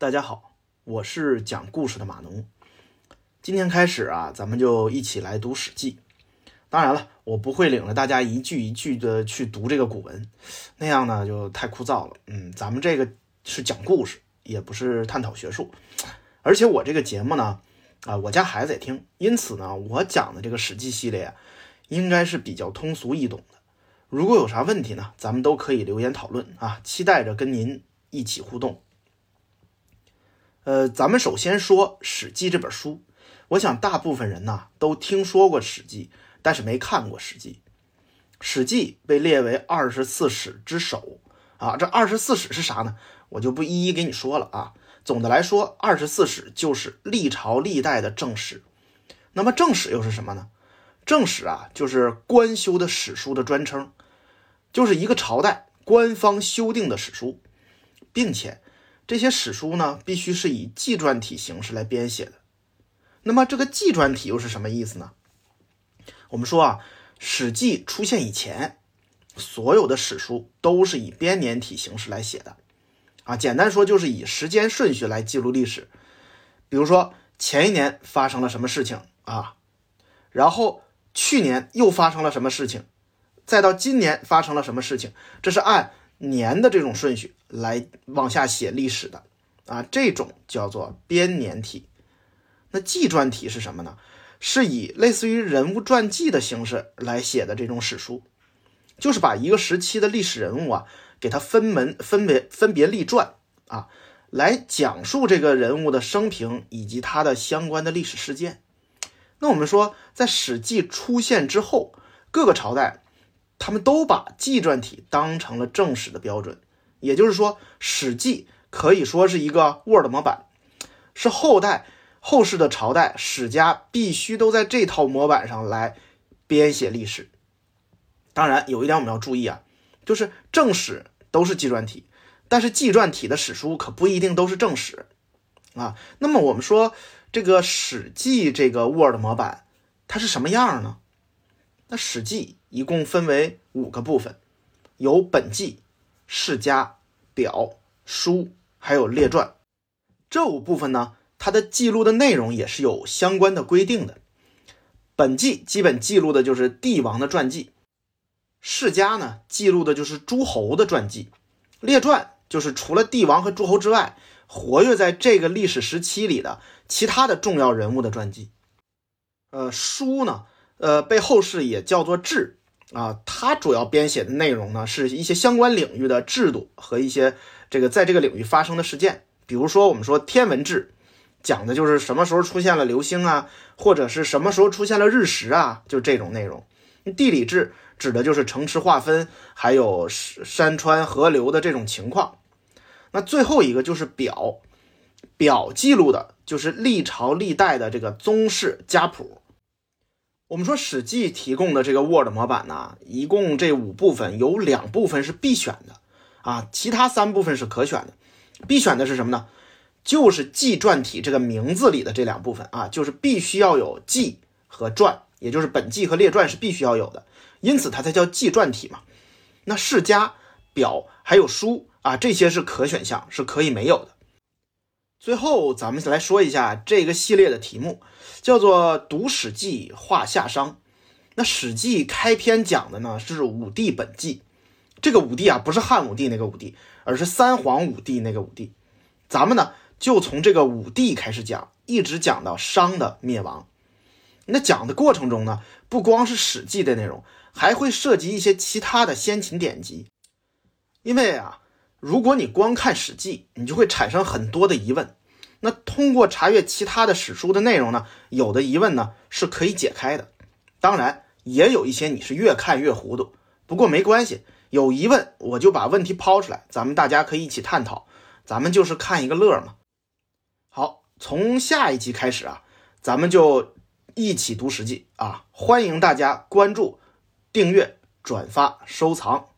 大家好，我是讲故事的马农。今天开始啊，咱们就一起来读《史记》。当然了，我不会领着大家一句一句的去读这个古文，那样呢就太枯燥了。嗯，咱们这个是讲故事，也不是探讨学术。而且我这个节目呢，啊，我家孩子也听，因此呢，我讲的这个《史记》系列啊，应该是比较通俗易懂的。如果有啥问题呢，咱们都可以留言讨论啊，期待着跟您一起互动。呃，咱们首先说《史记》这本书，我想大部分人呢都听说过《史记》，但是没看过《史记》。《史记》被列为二十四史之首啊，这二十四史是啥呢？我就不一一给你说了啊。总的来说，二十四史就是历朝历代的正史。那么正史又是什么呢？正史啊，就是官修的史书的专称，就是一个朝代官方修订的史书，并且。这些史书呢，必须是以纪传体形式来编写的。那么，这个纪传体又是什么意思呢？我们说啊，《史记》出现以前，所有的史书都是以编年体形式来写的。啊，简单说就是以时间顺序来记录历史。比如说，前一年发生了什么事情啊？然后去年又发生了什么事情？再到今年发生了什么事情？这是按。年的这种顺序来往下写历史的啊，这种叫做编年体。那纪传体是什么呢？是以类似于人物传记的形式来写的这种史书，就是把一个时期的历史人物啊，给他分门分别分别立传啊，来讲述这个人物的生平以及他的相关的历史事件。那我们说，在《史记》出现之后，各个朝代。他们都把纪传体当成了正史的标准，也就是说，《史记》可以说是一个 Word 模板，是后代后世的朝代史家必须都在这套模板上来编写历史。当然，有一点我们要注意啊，就是正史都是纪传体，但是纪传体的史书可不一定都是正史啊。那么我们说这个《史记》这个 Word 模板它是什么样呢？那《史记》一共分为五个部分，有本纪、世家、表、书，还有列传。这五部分呢，它的记录的内容也是有相关的规定的。本纪基本记录的就是帝王的传记，世家呢记录的就是诸侯的传记，列传就是除了帝王和诸侯之外，活跃在这个历史时期里的其他的重要人物的传记。呃，书呢？呃，被后世也叫做志啊，它主要编写的内容呢，是一些相关领域的制度和一些这个在这个领域发生的事件。比如说，我们说天文志，讲的就是什么时候出现了流星啊，或者是什么时候出现了日食啊，就这种内容。地理志指的就是城池划分，还有山川河流的这种情况。那最后一个就是表，表记录的就是历朝历代的这个宗室家谱。我们说《史记》提供的这个 Word 模板呢，一共这五部分有两部分是必选的啊，其他三部分是可选的。必选的是什么呢？就是纪传体这个名字里的这两部分啊，就是必须要有纪和传，也就是本纪和列传是必须要有的，因此它才叫纪传体嘛。那世家、表还有书啊，这些是可选项，是可以没有的。最后，咱们再来说一下这个系列的题目，叫做《读史记·话夏商》。那《史记》开篇讲的呢是武帝本纪，这个武帝啊不是汉武帝那个武帝，而是三皇五帝那个武帝。咱们呢就从这个武帝开始讲，一直讲到商的灭亡。那讲的过程中呢，不光是《史记》的内容，还会涉及一些其他的先秦典籍，因为啊。如果你光看《史记》，你就会产生很多的疑问。那通过查阅其他的史书的内容呢，有的疑问呢是可以解开的。当然，也有一些你是越看越糊涂。不过没关系，有疑问我就把问题抛出来，咱们大家可以一起探讨。咱们就是看一个乐嘛。好，从下一集开始啊，咱们就一起读《史记》啊！欢迎大家关注、订阅、转发、收藏。